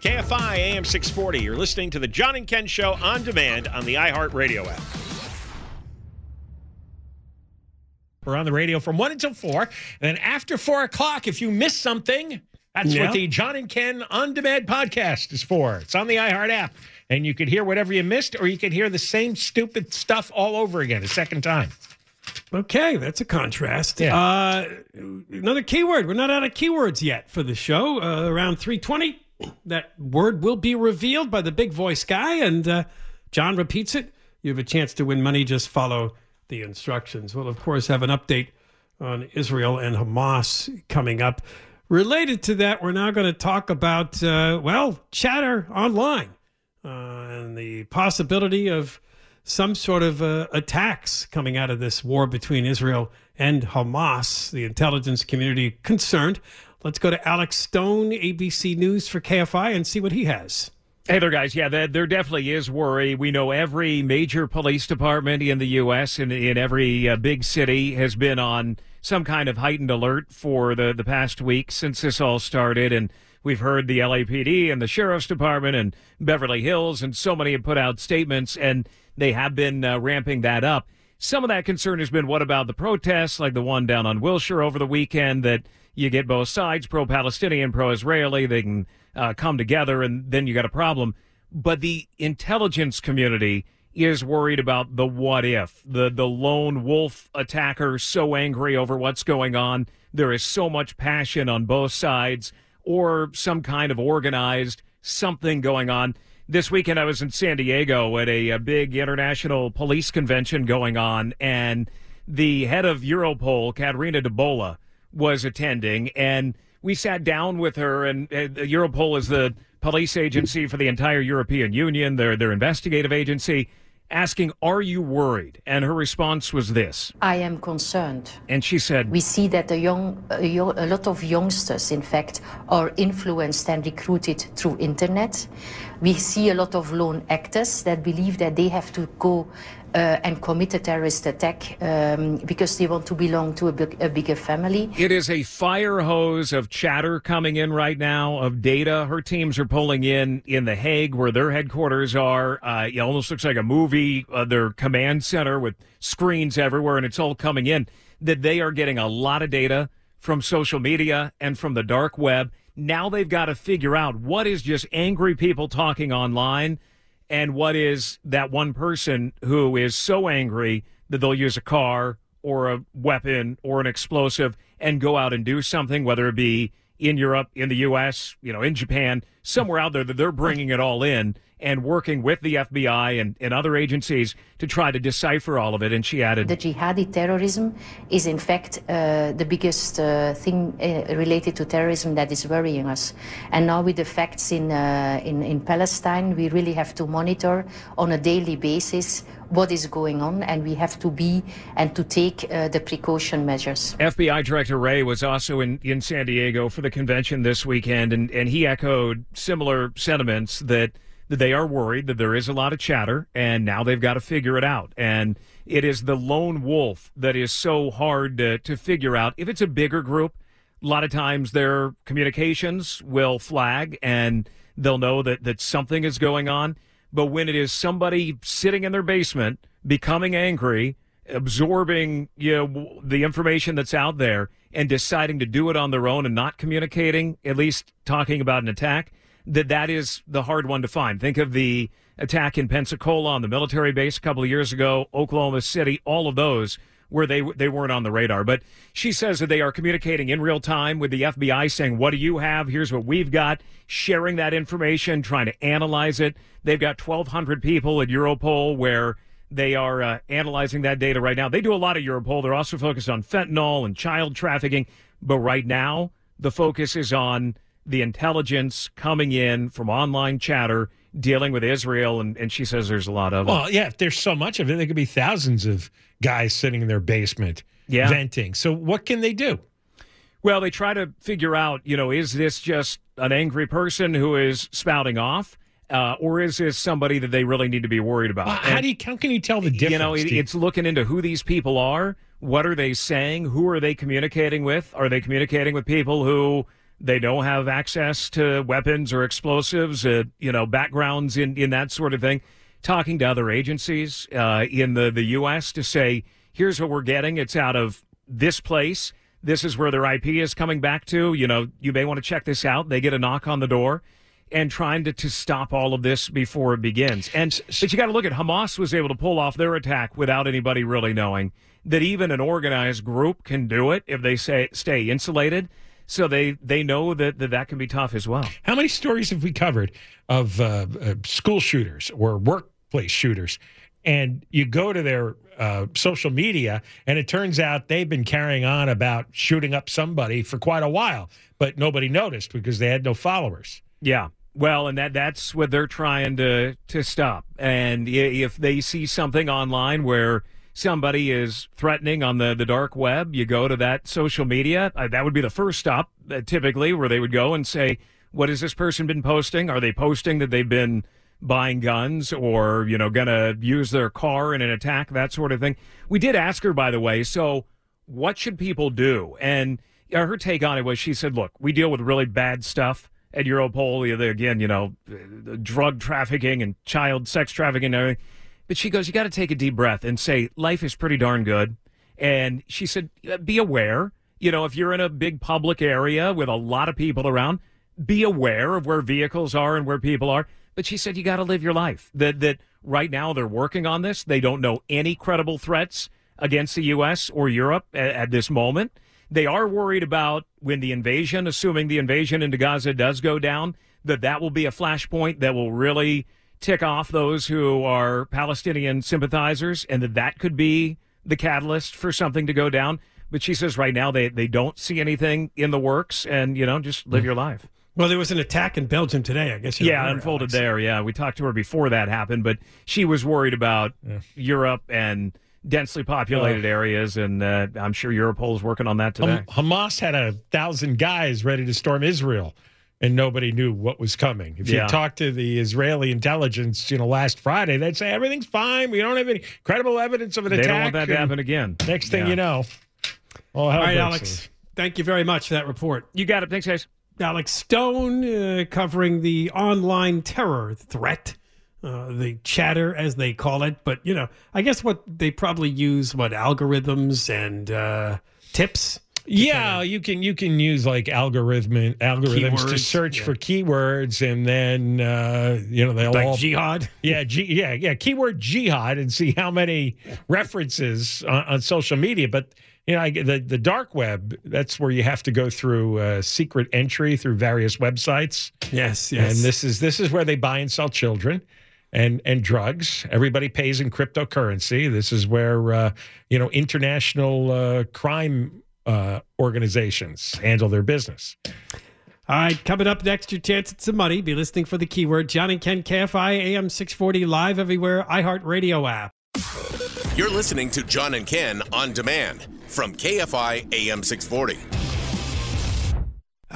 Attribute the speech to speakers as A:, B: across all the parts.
A: KFI AM 640. You're listening to the John and Ken Show on demand on the iHeartRadio app. We're on the radio from 1 until 4. And then after 4 o'clock, if you miss something, that's
B: Yeah.
A: what the John and Ken On Demand podcast is for. It's on the iHeart app. And you can hear whatever you missed, or you can hear the same stupid stuff all over again a second time.
B: Okay, that's a contrast.
A: Yeah.
B: Uh, another keyword. We're not out of keywords yet for the show. Uh, around 320, that word will be revealed by the big voice guy, and uh, John repeats it. You have a chance to win money. Just follow the instructions. We'll, of course, have an update on Israel and Hamas coming up. Related to that, we're now going to talk about, uh, well, chatter online uh, and the possibility of some sort of uh, attacks coming out of this war between Israel and Hamas. The intelligence community concerned. Let's go to Alex Stone, ABC News for KFI, and see what he has.
C: Hey there, guys. Yeah, there, there definitely is worry. We know every major police department in the U.S. and in every uh, big city has been on some kind of heightened alert for the, the past week since this all started. And we've heard the LAPD and the Sheriff's Department and Beverly Hills, and so many have put out statements, and they have been uh, ramping that up. Some of that concern has been what about the protests, like the one down on Wilshire over the weekend, that you get both sides, pro Palestinian, pro Israeli, they can uh, come together, and then you got a problem. But the intelligence community is worried about the what if, the, the lone wolf attacker so angry over what's going on. There is so much passion on both sides, or some kind of organized something going on. This weekend, I was in San Diego at a, a big international police convention going on, and the head of Europol, Catherine De Bolle, was attending, and we sat down with her. And uh, Europol is the police agency for the entire European Union, their their investigative agency. Asking, "Are you worried?" And her response was this,
D: I am concerned.
C: and she said,
D: We see that a, young, a, yo- a lot of youngsters, in fact, are influenced and recruited through internet. We see a lot of lone actors that believe that they have to go uh, and commit a terrorist attack um, because they want to belong to a, big, a bigger family.
C: It is a fire hose of chatter coming in right now of data. Her teams are pulling in in The Hague, where their headquarters are. Uh, it almost looks like a movie, uh, their command center with screens everywhere, and it's all coming in. That they are getting a lot of data from social media and from the dark web. Now they've got to figure out what is just angry people talking online and what is that one person who is so angry that they'll use a car or a weapon or an explosive and go out and do something, whether it be in Europe, in the U.S., you know, in Japan, somewhere out there that they're bringing it all in and working with the FBI and, and other agencies to try to decipher all of it. And she added,
D: The jihadi terrorism is, in fact, uh, the biggest uh, thing uh, related to terrorism that is worrying us. And now, with the facts in, uh, in, in Palestine, we really have to monitor on a daily basis what is going on, and we have to be and to take uh, the precaution measures.
C: FBI Director Wray was also in, in San Diego for the convention this weekend, and, and he echoed similar sentiments that, they are worried that there is a lot of chatter, and now they've got to figure it out. And it is the lone wolf that is so hard to, to figure out. If it's a bigger group, a lot of times their communications will flag and they'll know that, that something is going on. But when it is somebody sitting in their basement, becoming angry, absorbing you know the information that's out there, and deciding to do it on their own and not communicating, at least talking about an attack, that that is the hard one to find. Think of the attack in Pensacola on the military base a couple of years ago, Oklahoma City, all of those where they they weren't on the radar. But she says that they are communicating in real time with the FBI, saying, "What do you have? Here's what we've got." Sharing that information, trying to analyze it. They've got 1,200 people at Europol where they are uh, analyzing that data right now. They do a lot of Europol. They're also focused on fentanyl and child trafficking. But right now, the focus is on the intelligence coming in from online chatter dealing with Israel. And, and she says there's a lot of it.
A: Well, yeah, if there's so much of it, there could be thousands of guys sitting in their basement
C: Yeah.
A: venting. So what can they do?
C: Well, they try to figure out, you know, is this just an angry person who is spouting off? Uh, or is this somebody that they really need to be worried about?
A: Well, how
C: And-
A: do you how can you tell the difference?
C: You know, it, it's looking into who these people are. What are they saying? Who are they communicating with? Are they communicating with people who they don't have access to weapons or explosives? Uh, you know, backgrounds in in that sort of thing. Talking to other agencies uh, in the the U.S. to say, here's what we're getting. It's out of this place. This is where their IP is coming back to. You know, you may want to check this out. They get a knock on the door and trying to, to stop all of this before it begins. And but you got to look at Hamas was able to pull off their attack without anybody really knowing that even an organized group can do it if they say stay insulated. So they they know that that, that can be tough as well.
A: How many stories have we covered of uh, uh, school shooters or workplace shooters? And you go to their uh, social media, and it turns out they've been carrying on about shooting up somebody for quite a while, but nobody noticed because they had no followers.
C: Yeah. Well, and that that's what they're trying to to stop. And if they see something online where somebody is threatening on the, the dark web, you go to that social media. Uh, that would be the first stop, uh, typically, where they would go and say, "What has this person been posting? Are they posting that they've been buying guns or you know going to use their car in an attack, that sort of thing?" We did ask her, by the way. So, what should people do? And uh, her take on it was, she said, "Look, we deal with really bad stuff." at Europol. Again, you know, uh, drug trafficking and child sex trafficking and everything. But she goes, you got to take a deep breath and say, life is pretty darn good. And she said, "Uh, be aware. You know, if you're in a big public area with a lot of people around, be aware of where vehicles are and where people are. But she said, you got to live your life. That that right now they're working on this. They don't know any credible threats against the U.S. or Europe at, at this moment. They are worried about when the invasion, assuming the invasion into Gaza does go down, that that will be a flashpoint that will really tick off those who are Palestinian sympathizers, and that that could be the catalyst for something to go down. But she says right now they, they don't see anything in the works, and you know just live your life.
B: Well, there was an attack in Belgium today. I guess.
C: Yeah, unfolded
B: Alex.
C: there. Yeah, we talked to her before that happened, but she was worried about Europe and densely populated areas, and uh, I'm sure Europol's working on that today.
A: Ham- Hamas had a thousand guys ready to storm Israel, and nobody knew what was coming. If
C: Yeah.
A: you talk to the Israeli intelligence, you know, last Friday, they'd say everything's fine. We don't have any credible evidence of an
C: They
A: attack.
C: don't want that to happen again.
A: Next thing
C: Yeah.
A: you know, all
B: All
A: hell
B: right,
A: breaks
B: Alex.
A: loose.
B: Thank you very much for that report.
C: You got it. Thanks, guys.
B: Alex Stone uh, covering the online terror threat, uh, the chatter as they call it. But you know, I guess what they probably use what algorithms and uh, tips.
A: Yeah, you can you can use like algorithm algorithms to search
B: yeah.
A: for keywords, and then uh, you know they'll
B: Like
A: all
B: jihad?
A: Yeah, G, yeah, yeah. Keyword jihad, and see how many references on, on social media. But you know, I, the the dark web. That's where you have to go through uh, secret entry through various websites.
B: Yes, yes.
A: And this is this is where they buy and sell children. And, and drugs. Everybody pays in cryptocurrency. This is where uh, you know international uh, crime uh, organizations handle their business.
B: All right, coming up next, your chance at some money. Be listening for the keyword John and Ken KFI AM 640 live everywhere, iHeartRadio app.
E: You're listening to John and Ken on demand from KFI AM 640.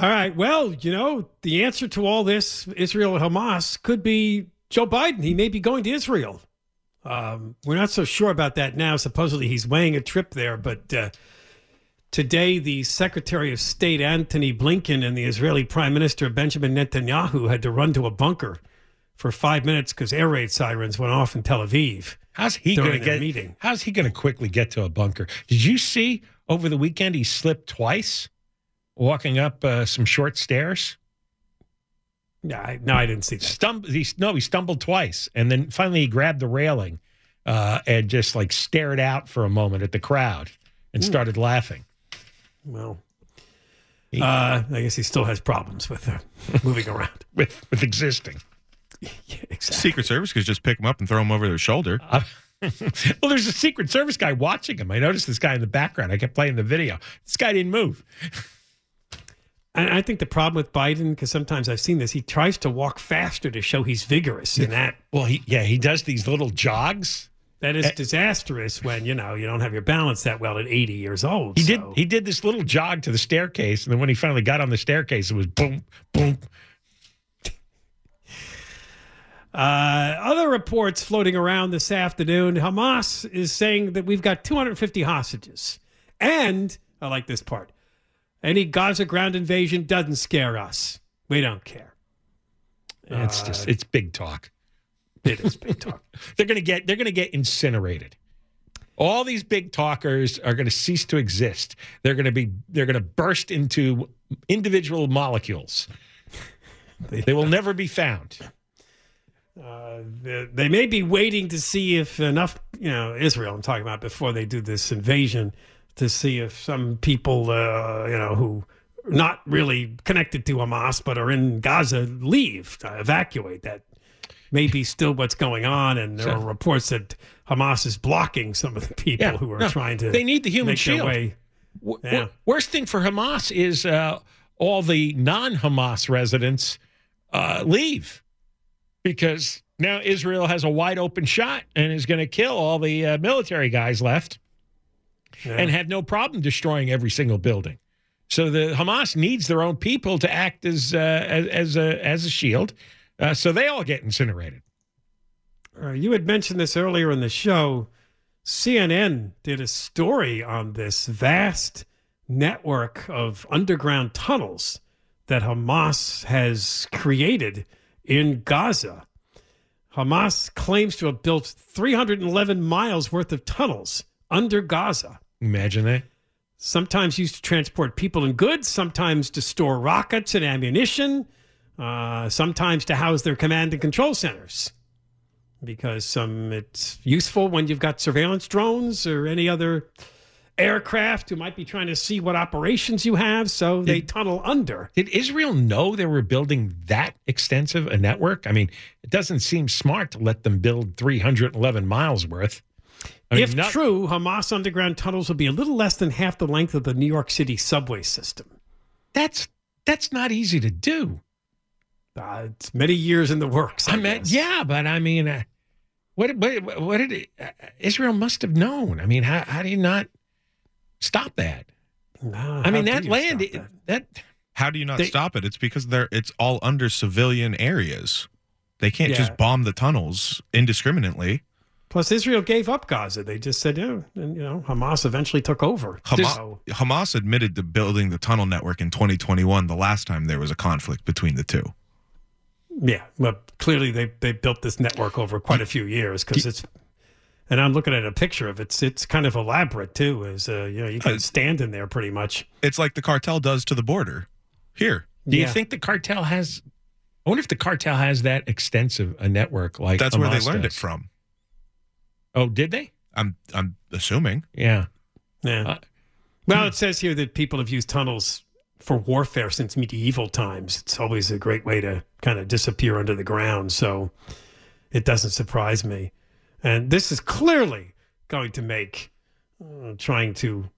B: All right, well, you know, the answer to all this, Israel Hamas, could be Joe Biden. He may be going to Israel. Um, we're not so sure about that now. Supposedly he's weighing a trip there, but uh, today the Secretary of State Antony Blinken and the Israeli Prime Minister Benjamin Netanyahu had to run to a bunker for five minutes because air raid sirens went off in Tel Aviv.
A: How's he going to get?
B: meeting?
A: How's he going to quickly get to a bunker? Did you see over the weekend he slipped twice, walking up uh, some short stairs?
B: Yeah, I, no, I didn't see that.
A: Stum- he, no, he stumbled twice, and then finally he grabbed the railing uh, and just like stared out for a moment at the crowd and
B: Hmm.
A: started laughing.
B: Well, uh, I guess he still has problems with uh, moving around.
A: with with existing.
F: Secret Service could just pick him up and throw him over their shoulder.
A: Uh, well, there's a Secret Service guy watching him. I noticed this guy in the background. I kept playing the video. This guy didn't move.
B: And I think the problem with Biden, because sometimes I've seen this, he tries to walk faster to show he's vigorous, and that
A: Well, he yeah he does these little jogs.
B: That is disastrous when you know you don't have your balance that well at 80 years old.
A: He
B: so-
A: did he did this little jog to the staircase, and then when he finally got on the staircase, it was boom boom.
B: Uh, other reports floating around this afternoon. Hamas is saying that we've got 250 hostages, and I like this part. Any Gaza ground invasion doesn't scare us. We don't care.
A: It's just it's big talk.
B: It is big talk.
A: they're gonna get they're gonna get incinerated. All these big talkers are going to cease to exist. They're going to be they're going to burst into individual molecules. They will never be found.
B: Uh, they, they may be waiting to see if enough, you know, Israel, I'm talking about before they do this invasion, to see if some people, uh, you know, who not really connected to Hamas but are in Gaza leave, evacuate. That may be still what's going on. And there
A: So-
B: are reports that Hamas is blocking some of the people
A: Yeah,
B: who are
A: no,
B: trying to
A: they need the human shield.
B: way.
A: W-
B: Yeah.
A: w- worst thing for Hamas is uh, all the non-Hamas residents uh, leave because now Israel has a wide open shot and is going to kill all the uh, military guys left and have no problem destroying every single building. So the Hamas needs their own people to act as uh, as, as a as a shield. Uh, so they all get incinerated.
B: Uh, you had mentioned this earlier in the show. CNN did a story on this vast network of underground tunnels that Hamas has created in Gaza. Hamas claims to have built 311 miles worth of tunnels under Gaza.
A: Imagine that.
B: Sometimes used to transport people and goods, sometimes to store rockets and ammunition, uh, sometimes to house their command and control centers because um, it's useful when you've got surveillance drones or any other aircraft who might be trying to see what operations you have. So they tunnel under.
A: Did Israel know they were building that extensive a network? I mean, it doesn't seem smart to let them build 311 miles worth. I mean,
B: if
A: not-
B: true, Hamas underground tunnels will be a little less than half the length of the New York City subway system.
A: that's that's not easy to do.
B: Uh, it's many years in the works. I,
A: I mean,
B: guess.
A: yeah, but I mean, uh, what what what did it, uh, Israel must have known? I mean, how how do you not stop that?
B: No,
A: I mean, that land
B: stop
A: it- that
F: How do you not
B: They-
F: stop it? It's because they're it's all under civilian areas. They can't
B: Yeah.
F: just bomb the tunnels indiscriminately.
B: Plus, Israel gave up Gaza. They just said, yeah, and you know, Hamas eventually took over.
F: Hamas,
B: So-
F: Hamas admitted to building the tunnel network in 2021, the last time there was a conflict between the two.
B: Yeah, but clearly they they built this network over quite a few years because it's And I'm looking at a picture of it. It's it's kind of elaborate too. Is uh, you know you can stand in there pretty much.
F: It's like the cartel does to the border. Here,
A: Do you think the cartel has? I wonder if the cartel has that extensive a network like
F: that's where they
A: Hamas
F: learned it from.
A: Oh, did they?
F: I'm I'm assuming.
A: Yeah.
B: Yeah.
A: Uh,
B: well, it says here that people have used tunnels for warfare since medieval times. It's always a great way to kind of disappear under the ground. So it doesn't surprise me. And this is clearly going to make uh, trying to,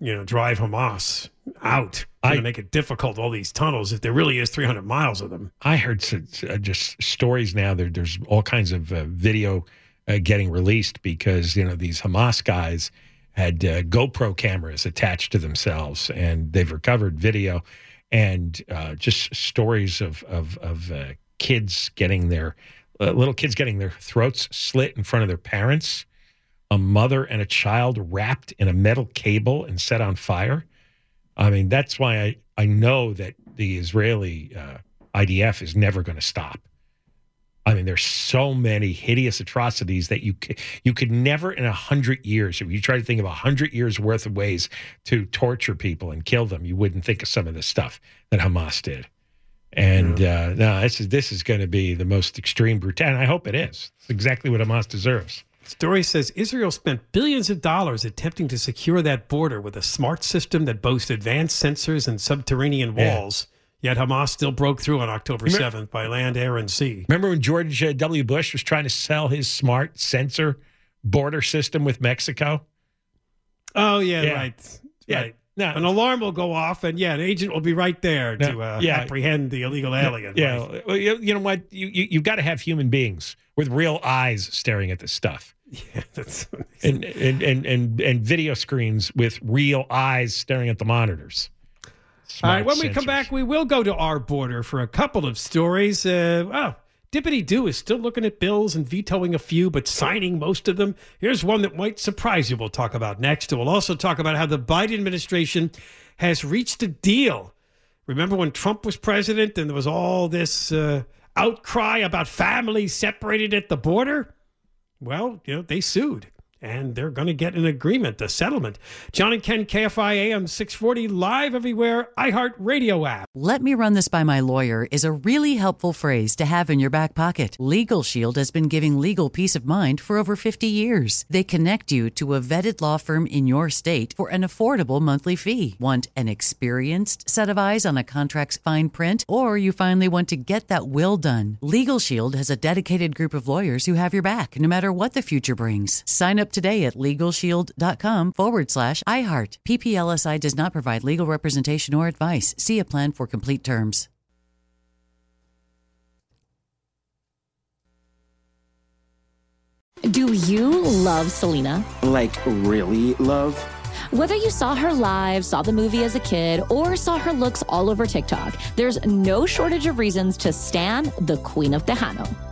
B: you know, drive Hamas out. Going to make it difficult. All these tunnels, if there really is 300 miles of them.
A: I heard s- s- uh, just stories now. There, there's all kinds of uh, video uh, getting released because you know these Hamas guys had uh, GoPro cameras attached to themselves, and they've recovered video and uh, just stories of of, of uh, kids getting their uh, little kids getting their throats slit in front of their parents, a mother and a child wrapped in a metal cable and set on fire. I mean, that's why I, I know that the Israeli uh, IDF is never going to stop. I mean, there's so many hideous atrocities that you you could never in a hundred years, if you try to think of a hundred years worth of ways to torture people and kill them, you wouldn't think of some of the stuff that Hamas did. And uh, no, this is this is going to be the most extreme brutality. I hope it is. It's exactly what Hamas deserves.
B: Story says Israel spent billions of dollars attempting to secure that border with a smart system that boasts advanced sensors and subterranean
A: Yeah.
B: Yet Hamas still broke through on October
A: Remember-
B: 7th by land, air, and sea.
A: Remember when George uh, W. Bush was trying to sell his smart sensor border system with Mexico?
B: Oh, yeah,
A: Yeah.
B: right.
A: Yeah.
B: Right. An alarm will go off, and yeah, an agent will be right there to uh,
A: yeah.
B: apprehend the illegal alien.
A: Yeah,
B: right.
A: well, you, you know what? You, you you've got to have human beings with real eyes staring at this stuff,
B: Yeah, that's
A: and and and and, and video screens with real eyes staring at the monitors.
B: All right, when we come back, we will go to our border for a couple of stories. Uh, wow, Dippity Doo is still looking at bills and vetoing a few, but signing most of them. Here's one that might surprise you. We'll talk about next. And we'll also talk about how the Biden administration has reached a deal. Remember when Trump was president and there was all this uh, outcry about families separated at the border? Well, you know, they sued and they're going to get an agreement, a settlement. John and Ken, KFI AM 640, live everywhere, iHeart Radio app.
G: Let me run this by my lawyer is a really helpful phrase to have in your back pocket. Legal Shield has been giving legal peace of mind for over 50 years. They connect you to a vetted law firm in your state for an affordable monthly fee. Want an experienced set of eyes on a contract's fine print? Or you finally want to get that will done? Legal Shield has a dedicated group of lawyers who have your back no matter what the future brings. Sign up today at LegalShield.com forward slash iHeart. PPLSI does not provide legal representation or advice. See a plan for complete terms.
H: Do you love Selena?
I: Like, really love?
H: Whether you saw her live, saw the movie as a kid, or saw her looks all over TikTok, there's no shortage of reasons to stan the Queen of Tejano.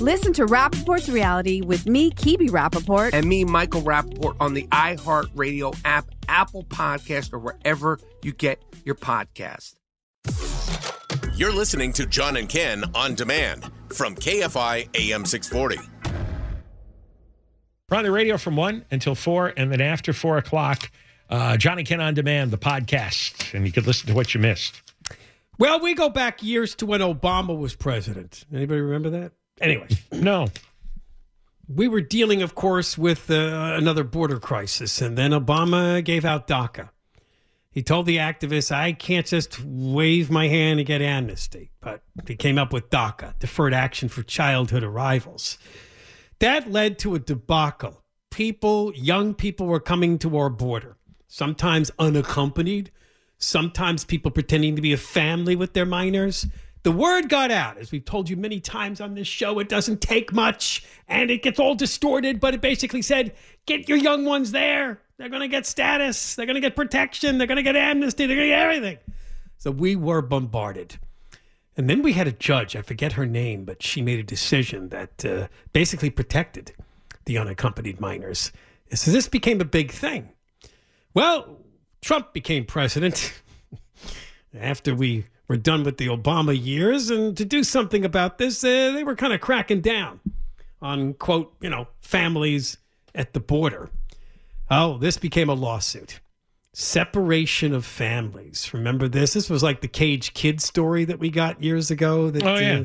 J: Listen to Rapaport's reality with me, Kibi Rapaport.
K: And me, Michael Rappaport, on the iHeartRadio app, Apple Podcast, or wherever you get your podcast.
E: You're listening to John and Ken on demand from KFI AM 640.
A: We're on the radio from 1 until 4, and then after 4 o'clock, uh, John and Ken on Demand, the podcast, and you could listen to what you missed.
B: Well, we go back years to when Obama was president. Anybody remember that? Anyway,
A: no.
B: We were dealing, of course, with uh, another border crisis, and then Obama gave out DACA. He told the activists, I can't just wave my hand and get amnesty. But he came up with DACA, Deferred Action for Childhood Arrivals. That led to a debacle. People, young people were coming to our border, sometimes unaccompanied, sometimes people pretending to be a family with their minors. The word got out, as we've told you many times on this show, it doesn't take much and it gets all distorted, but it basically said, get your young ones there. They're going to get status, they're going to get protection, they're going to get amnesty, they're going to get everything. So we were bombarded. And then we had a judge, I forget her name, but she made a decision that uh, basically protected the unaccompanied minors. So this became a big thing. Well, Trump became president after we were done with the Obama years. And to do something about this, uh, they were kind of cracking down on, quote, you know, families at the border. Oh, this became a lawsuit. Separation of families. Remember this? This was like the Cage Kid story that we got years ago. That,
A: Oh, yeah.
B: uh,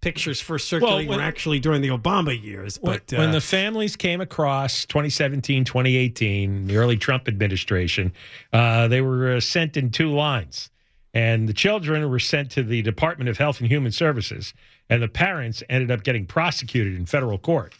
B: pictures first circulating
A: when-
B: were actually during the Obama years.
A: When,
B: But
A: when
B: uh,
A: the families came across 2017, 2018, the early Trump administration, uh, they were uh, sent in two lines. And the children were sent to the Department of Health and Human Services, and the parents ended up getting prosecuted in federal court.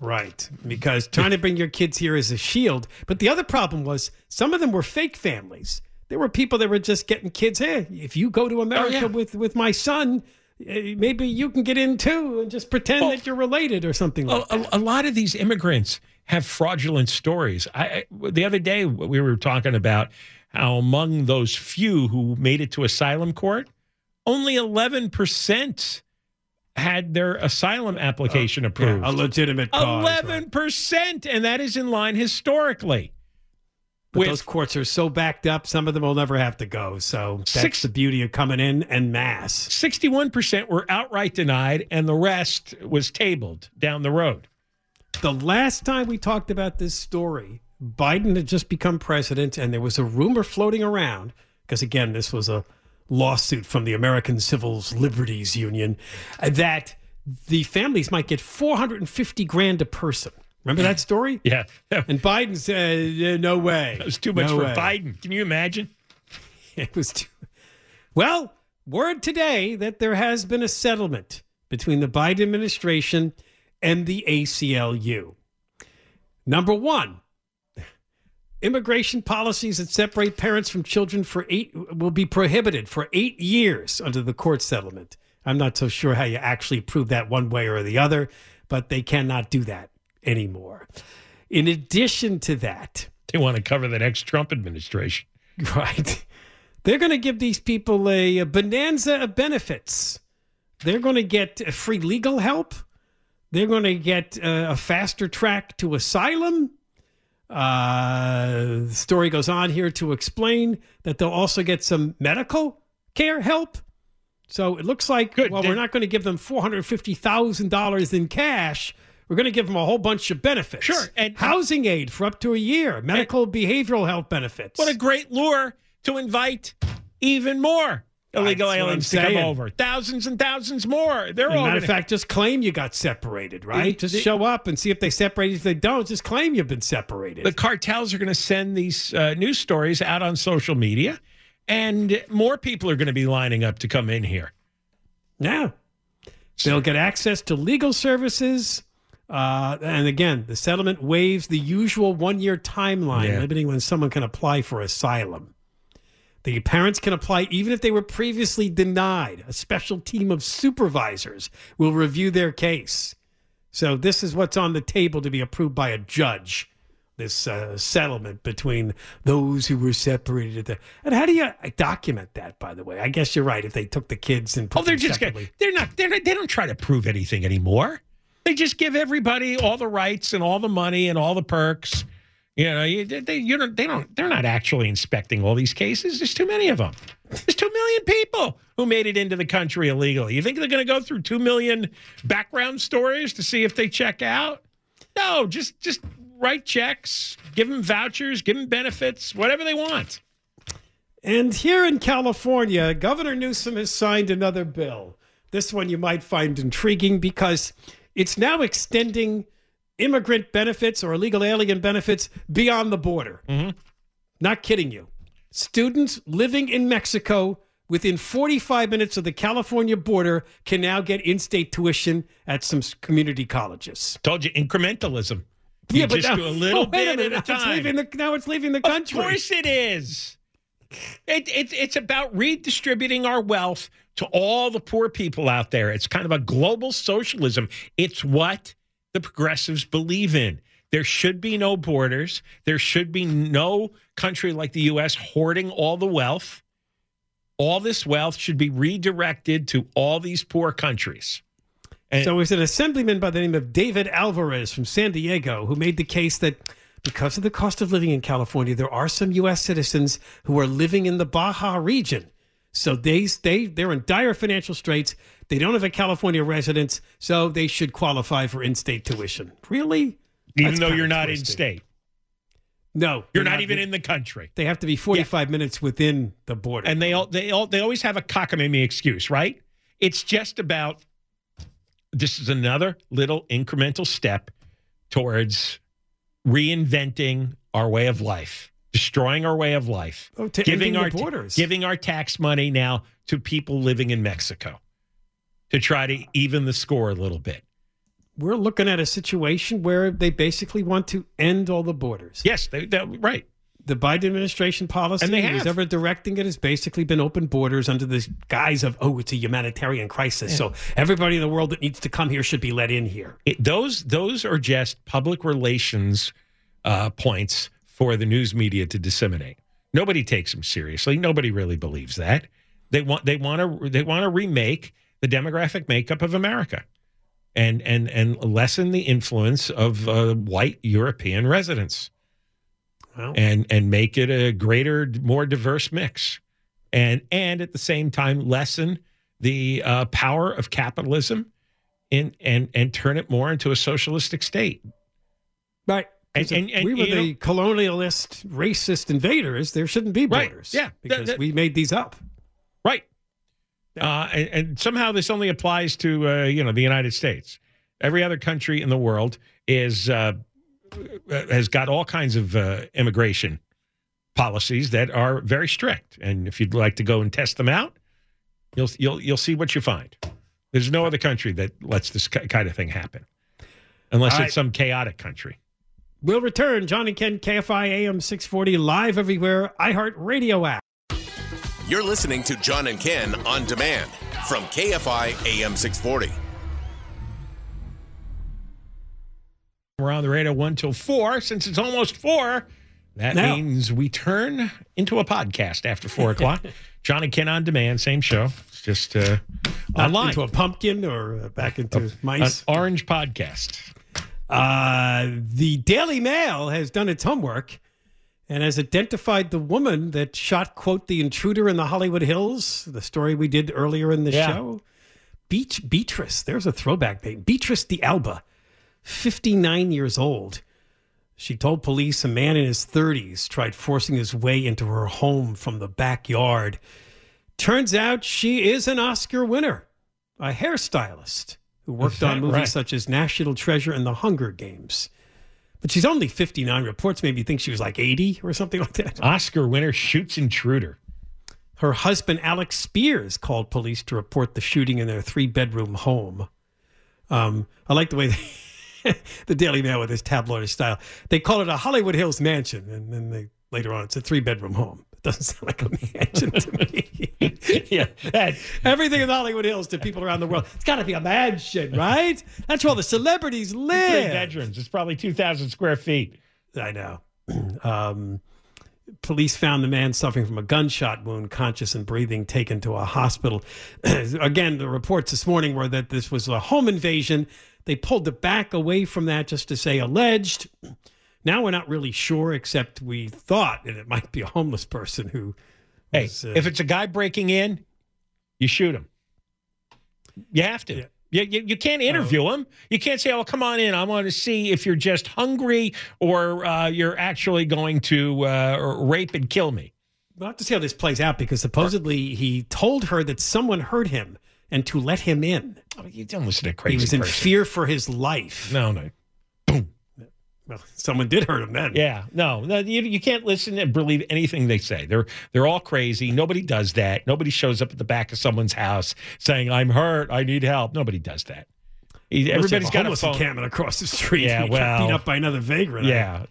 B: Right. Because trying to bring your kids here is a shield. But the other problem was some of them were fake families. There were people that were just getting kids. Hey, if you go to America
A: yeah.
B: with, with my son, eh, maybe you can get in too and just pretend that you're related or something like
A: a, a, a lot of these immigrants have fraudulent stories. I the other day we were talking about how among those few who made it to asylum court, only 11% had their asylum application uh, approved.
B: a legitimate cause,
A: 11%, and that is in line historically.
B: But
A: with-
B: those courts are so backed up, some of them will never have to go. So that's
A: Six-
B: the beauty of coming in en masse.
A: 61% were outright denied, and the rest was tabled down the road.
B: The last time we talked about this story, Biden had just become president, and there was a rumor floating around because, again, this was a lawsuit from the American Civil Liberties Union that the families might get 450 grand a person. Remember that story?
A: Yeah.
B: And Biden said, "Yeah, "No way."
A: That was too much
B: No
A: for
B: way."
A: Biden. Can you imagine?
B: It was too. Well, word today that there has been a settlement between the Biden administration and the ACLU. Number one, immigration policies that separate parents from children for eight will be prohibited for eight years under the court settlement. I'm not so sure how you actually prove that one way or the other, but they cannot do that anymore. In addition to that,
A: They want to cover the next Trump administration.
B: Right. They're going to give these people a, a bonanza of benefits. They're going to get uh, free legal help. They're going to get uh, a faster track to asylum. Uh, the story goes on here to explain that they'll also get some medical care help. So it looks like, well, we're not going to give them $450,000 in cash. We're going to give them a whole bunch of benefits.
A: Sure, and-
B: housing aid for up to a year, medical behavioral health benefits.
A: What a great lure to invite even more. Illegal
B: That's
A: aliens to come over. Thousands and thousands more. They're all
B: matter of fact, just claim you got separated, right?
A: It-
B: just
A: it-
B: show up and see if they separate. If they don't, just claim you've been separated.
A: the cartels are going to send these uh, news stories out on social media, and more people are going to be lining up to come in here.
B: Yeah. They'll get access to legal services. Uh, and again, the settlement waives the usual one year timeline,
A: Yeah.
B: limiting when someone can apply for asylum. The parents can apply even if they were previously denied. A special team of supervisors will review their case. So, this is what's on the table to be approved by a judge. This uh, settlement between those who were separated. At the, and how do you document that? By the way, I guess you're right. If they took the kids and put
A: Oh, they're
B: them
A: just
B: separately.
A: they're not they're not, they don't try to prove anything anymore. They just give everybody all the rights and all the money and all the perks. You know, you, they you don't they don't they're not actually inspecting all these cases. There's too many of them. There's two million people who made it into the country illegally. You think they're going to go through two million background stories to see if they check out? No, just just write checks, give them vouchers, give them benefits, whatever they want.
B: And here in California, Governor Newsom has signed another bill. This one you might find intriguing because it's now extending immigrant benefits or illegal alien benefits beyond the border. Mm-hmm. Not kidding you. Students living in Mexico within 45 minutes of the California border can now get in state tuition at some community colleges.
A: Told you incrementalism. You just
B: now-
A: do a little
B: oh,
A: bit
B: minute,
A: at a
B: now it's leaving the- now it's leaving the country.
A: Of course it is. It, it, it's about redistributing our wealth to all the poor people out there. It's kind of a global socialism. It's what the progressives believe in. There should be no borders. There should be no country like the U.S. hoarding all the wealth. All this wealth should be redirected to all these poor countries.
B: so it's an assemblyman by the name of David Alvarez from San Diego who made the case that because of the cost of living in California, there are some U.S. citizens who are living in the Baja region. So they they they're in dire financial straits. They don't have a California residence, so they should qualify for in-state tuition. Really?
A: Even
B: That's
A: though you're not in state.
B: No,
A: You're
B: they're
A: not even in the country.
B: They have to be 45 minutes within the border.
A: And they all they all they always have a cockamamie excuse, right? It's just about this is another little incremental step towards reinventing our way of life, destroying our way of life,
B: Oh, to
A: giving our
B: borders.
A: giving our tax money now to people living in Mexico to try to even the score a little bit.
B: We're looking at a situation where they basically want to end all the borders.
A: Yes, they, they, right.
B: The Biden administration policy,
A: And they
B: who's ever directing it, has basically been open borders under the guise of, oh, it's a humanitarian crisis.
A: Yeah.
B: So everybody in the world that needs to come here should be let in here.
A: It, those those are just public relations uh, points for the news media to disseminate. Nobody takes them seriously. Nobody really believes that. They want they want to they want to remake the demographic makeup of America, and and and lessen the influence of uh, white European residents, and and make it a greater, more diverse mix, and and at the same time lessen the uh, power of capitalism and and and turn it more into a socialistic state.
B: Right.
A: And, and, and,
B: we were the
A: know-
B: colonialist, racist invaders. There shouldn't be
A: Right.
B: borders.
A: Yeah.
B: Because
A: That- that-
B: we made these up.
A: Uh, and, and somehow this only applies to uh, you know the United States. Every other country in the world is uh, has got all kinds of uh, immigration policies that are very strict. And if you'd like to go and test them out, you'll you'll you'll see what you find. There's no other country that lets this kind of thing happen, unless
B: All
A: it's
B: right.
A: some chaotic country.
B: We'll return. John and Ken, KFI AM 640, live everywhere, iHeart Radio app.
E: You're listening to John and Ken on demand from KFI AM 640.
A: We're on the radio one till four. Since it's almost four, that
B: Now.
A: means we turn into a podcast after four o'clock. John and Ken on demand, same show. It's just uh,
B: Not
A: online.
B: Into a pumpkin or uh, back into mice.
A: An orange podcast.
B: Uh, the Daily Mail has done its homework and has identified the woman that shot, quote, the intruder in the Hollywood Hills, the story we did earlier in the
A: Yeah.
B: show. Beach Beatrice, there's a throwback name. Beatrice de Alba, 59 years old. She told police a man in his 30s tried forcing his way into her home from the backyard. Turns out she is an Oscar winner, a hairstylist who worked on movies
A: right?
B: such as National Treasure and The Hunger Games. But she's only 59. Reports maybe think she was like 80 or something like that.
A: Oscar winner shoots intruder.
B: Her husband, Alex Spears, called police to report the shooting in their three bedroom home. Um, I like the way they, the Daily Mail, with this tabloid style, they call it a Hollywood Hills mansion. And then they later on, it's a three bedroom home. Doesn't sound like a mansion to me.
A: yeah.
B: Everything in Hollywood Hills to people around the world. It's got to be a mansion, right? That's where all the celebrities live.
A: three bedrooms. It's probably 2,000 square feet.
B: I know. Um, police found the man suffering from a gunshot wound, conscious and breathing, taken to a hospital. Again, the reports this morning were that this was a home invasion. They pulled it back away from that just to say alleged. Now we're not really sure, except we thought that it might be a homeless person who.
A: Hey,
B: uh,
A: if it's a guy breaking in, you shoot him. You have to. You, you, you can't interview him. You can't say, "Oh, come on in. I want to see if you're just hungry or uh, you're actually going to uh, rape and kill me."
B: We'll have to see how this plays out because supposedly he told her that someone hurt him and to let him in.
A: Oh, you don't listen to crazy.
B: he was in
A: person.
B: fear for his life.
A: No, no.
B: Well, someone did hurt him then.
A: Yeah, no, no you, you can't listen and believe anything they say. They're they're all crazy. Nobody does that. Nobody shows up at the back of someone's house saying, "I'm hurt. I need help." Nobody does that. He- Everybody's got a
B: homeless
A: phone.
B: encampment across the street.
A: Yeah,
B: and you get
A: well,
B: beat up by another vagrant.
A: Yeah,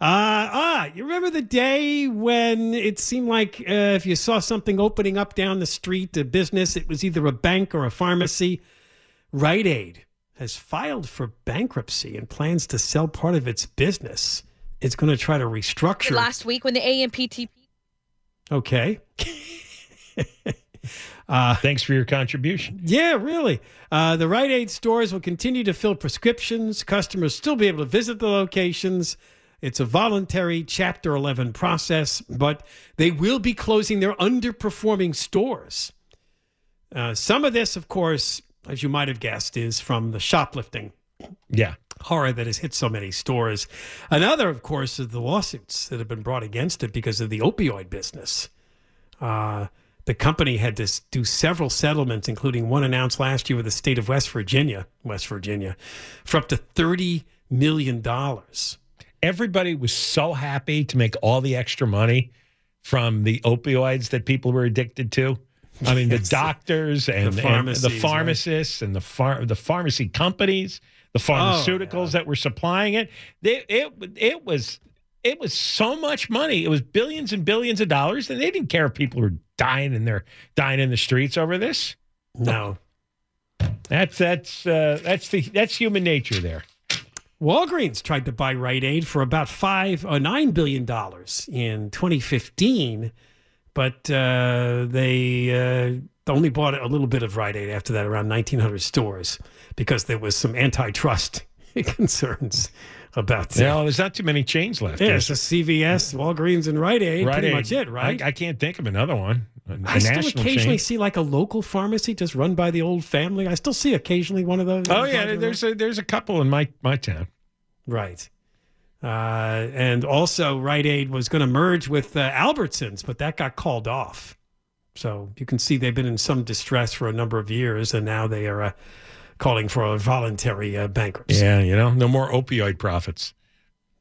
B: Uh, ah, you remember the day when it seemed like uh, if you saw something opening up down the street, a business, it was either a bank or a pharmacy. Rite Aid has filed for bankruptcy and plans to sell part of its business. It's going to try to restructure.
L: Last week when the AMPTP
B: Okay. uh,
A: Thanks for your contribution.
B: Yeah, really. Uh, the Rite Aid stores will continue to fill prescriptions. Customers still be able to visit the locations. It's a voluntary Chapter 11 process, but they will be closing their underperforming stores. Uh, some of this, of course, as you might have guessed, is from the shoplifting
A: yeah.
B: horror that has hit so many stores. Another, of course, is the lawsuits that have been brought against it because of the opioid business. Uh, the company had to do several settlements, including one announced last year with the state of West Virginia, West Virginia, for up to thirty million dollars.
A: Everybody was so happy to make all the extra money from the opioids that people were addicted to. I mean, the doctors and
B: The
A: and the,
B: pharmacies, right.
A: pharmacists and the phar- the pharmacy companies, the pharmaceuticals that were supplying it. They, it it was it was so much money. It was billions and billions of dollars, and they didn't care if people were dying and they're dying in the streets over this.
B: No,
A: that's that's uh, that's the that's human nature there.
B: Walgreens tried to buy Rite Aid for about five or nine billion dollars in 2015, but uh, they uh, only bought a little bit of Rite Aid after that, around 1,900 stores, because there was some antitrust concerns about. that.
A: No, there's not too many chains left.
B: yeah, it's a CVS, Walgreens, and Rite Aid.
A: Rite
B: pretty
A: Aid.
B: much it, right?
A: I, I can't think of another one. A, a
B: I still occasionally
A: chain.
B: see like a local pharmacy just run by the old family. I still see occasionally one of those.
A: Oh yeah, there's a there's a couple in my my town.
B: Right. Uh, and also, Rite Aid was going to merge with uh, Albertsons, but that got called off. So you can see they've been in some distress for a number of years, and now they are uh, calling for a voluntary uh, bankruptcy.
A: Yeah, you know, no more opioid profits.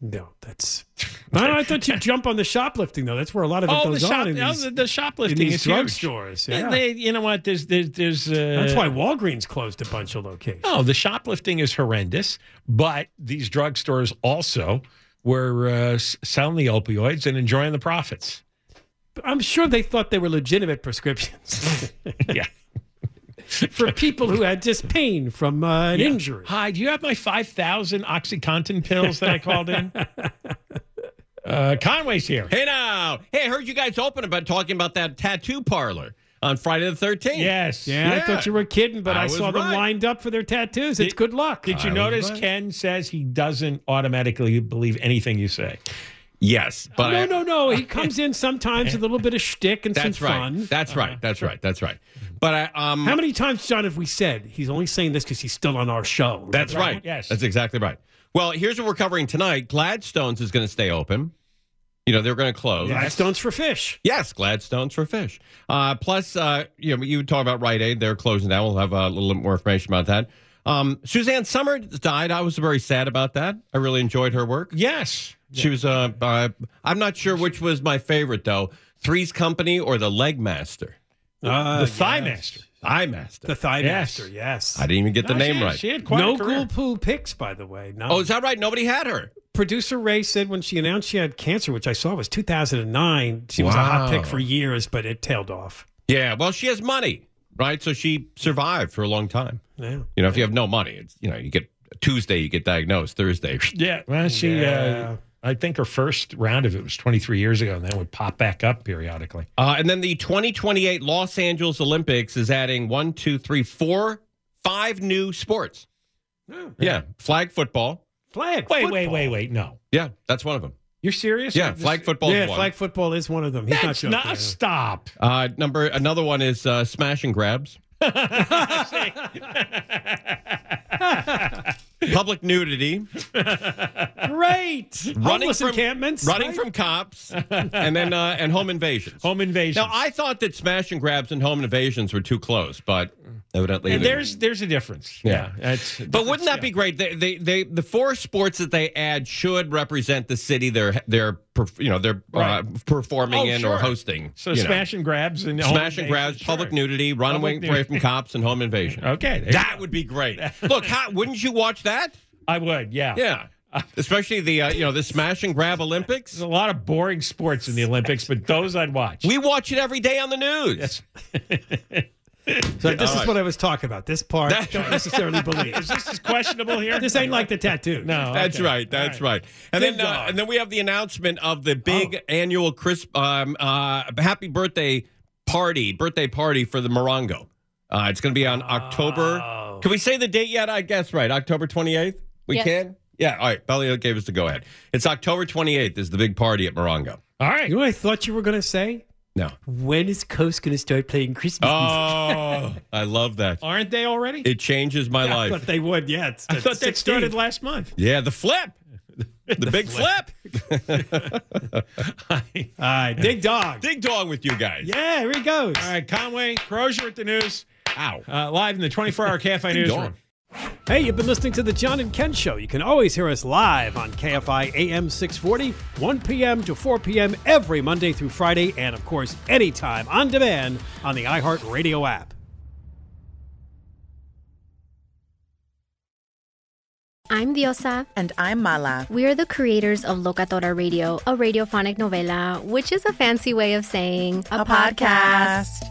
B: No, that's. No, I thought you'd jump on the shoplifting though. That's where a lot of it
A: Oh, the
B: goes
A: shop,
B: on in
A: oh,
B: these,
A: the, the shoplifting
B: in these
A: is
B: drugstores. Yeah.
A: they- you know what? There's there's there's. Uh,
B: That's why Walgreens closed a bunch of locations.
A: Oh, the shoplifting is horrendous, but these drugstores also were uh, selling the opioids and enjoying the profits.
B: I'm sure they thought they were legitimate prescriptions.
A: yeah.
B: For people who had just pain from uh, an
A: Yeah.
B: injury.
A: Hi, do you have my 5,000 OxyContin pills that I called in? uh, Conway's here.
M: Hey now. Hey, I heard you guys open about talking about that tattoo parlor on Friday the 13th.
A: Yes.
B: Yeah, I thought you were kidding, but I,
M: was
B: saw them lined up for their tattoos. It's good luck.
A: Did you
M: I
A: notice
M: right.
A: Ken says he doesn't automatically believe anything you say?
M: Yes, but
B: no, no, no. He comes in sometimes with a little bit of shtick and
M: That's
B: some
M: right.
B: fun.
M: That's right. That's right. That's right. But I um
B: How many times, John, have we said he's only saying this because he's still on our show?
M: That's right.
A: Yes.
M: That's exactly right. Well, here's what we're covering tonight. Gladstone's is going to stay open. you know, they're going to close.
B: Gladstone's for fish.
M: Yes, Gladstone's for fish. Uh, plus, uh, you know, you talk about Rite Aid. They're closing down. We'll have a little bit more information about that. Um, Suzanne Somers died. I was very sad about that. I really enjoyed her work.
A: Yes.
M: She was, uh, uh, I'm not sure which was my favorite, though Three's Company or The Leg Master.
B: Uh,
A: the Thigh Master.
M: Thigh Master.
B: The Thigh
A: Yes.
B: Master, yes.
M: I didn't even get the name
B: she-
M: right.
B: She had no cool poo picks, by the way. No.
M: Oh, is that right? Nobody had her.
B: Producer Ray said when she announced she had cancer, which I saw was 2009, she was a hot pick for years, but it tailed off.
M: Yeah, well, she has money, right? So she survived for a long time.
B: Yeah.
M: You know, if you have no money, it's you know, you get Tuesday, you get diagnosed. Thursday,
A: Yeah. Well, she,
M: Yeah.
A: uh, I think her first round of it was 23 years ago, and then would pop back up periodically.
M: Uh, and then the 2028 Los Angeles Olympics is adding one, two, three, four, five new sports. yeah, flag football.
B: Flag.
A: Wait,
B: football.
A: wait, wait, wait. No.
M: Yeah, that's one of them.
A: You're serious?
M: Yeah, flag football.
B: Yeah,
M: one.
B: flag football is one of them. He's not
A: That's
B: joking.
A: not. Stop.
M: Uh, number another one is uh, smash and grabs. Public nudity.
B: Great.
M: running
B: Homeless
M: from
B: encampments.
M: running
B: right?
M: from cops, and then uh, and home invasions.
A: Home invasions.
M: Now I thought that smash and grabs and home invasions were too close, but evidently
A: And
M: they-
A: there's there's a difference.
M: Yeah.
A: that's.
M: But wouldn't that be great? They, they, they, the four sports that they add should represent the city they're, they're, you know, they're uh, performing
A: Oh,
M: in
A: sure.
M: or hosting.
A: So
M: you know.
A: smash and grabs and
M: smash and grabs,
A: invasion,
M: public nudity, run away,
A: Public
M: away
A: nudity.
M: from cops, and home invasion.
A: Okay,
M: that would be great. Look, how, wouldn't you watch that?
A: I would. Yeah.
M: Yeah, especially the uh, you know the smash and grab Olympics.
A: There's a lot of boring sports in the Olympics, but those I'd watch.
M: We watch it every day on the news.
B: So this is
M: right.
B: what I was talking about. This part,
M: That's
B: don't necessarily believe.
A: Is this is questionable here?
B: This ain't like the tattoo.
A: No.
M: That's
A: okay.
M: right. That's right. And
B: Big
M: then, uh, and then we have the announcement of the big annual Chris um, uh, happy birthday party, birthday party for the Morongo. Uh, it's going to be on October. Can we say the date yet? I guess right. October twenty eighth. We
N: Yes.
M: can. Yeah. All right. Belly gave us the go ahead. It's October twenty eighth. Is the big party at Morongo?
A: All right.
B: You know what I thought you were going to say?
M: No.
B: When is Coast going to start playing Christmas
M: Oh, I love that.
A: Aren't they already?
M: It changes my
B: music? I
M: life.
B: thought they would. Yeah, it's
A: I
B: the
A: thought that started last month.
M: Yeah, the flip. The, big flip.
B: All right, Dig Dog.
M: Dig dog with you guys.
B: Yeah, here he goes.
A: All right, Conway, Crozier at the news.
M: Ow.
A: Uh, live in the 24 hour Cafe
M: Dig
A: newsroom.
M: Dog.
B: Hey, you've been listening to the John and Ken Show. You can always hear us live on KFI AM 640, 1 p.m. to 4 p.m. every Monday through Friday, and of course, anytime on demand on the iHeartRadio app.
O: I'm Diosa.
P: And I'm Mala.
O: We are the creators of Locatora Radio, a radiophonic novela, which is a fancy way of saying
P: A podcast.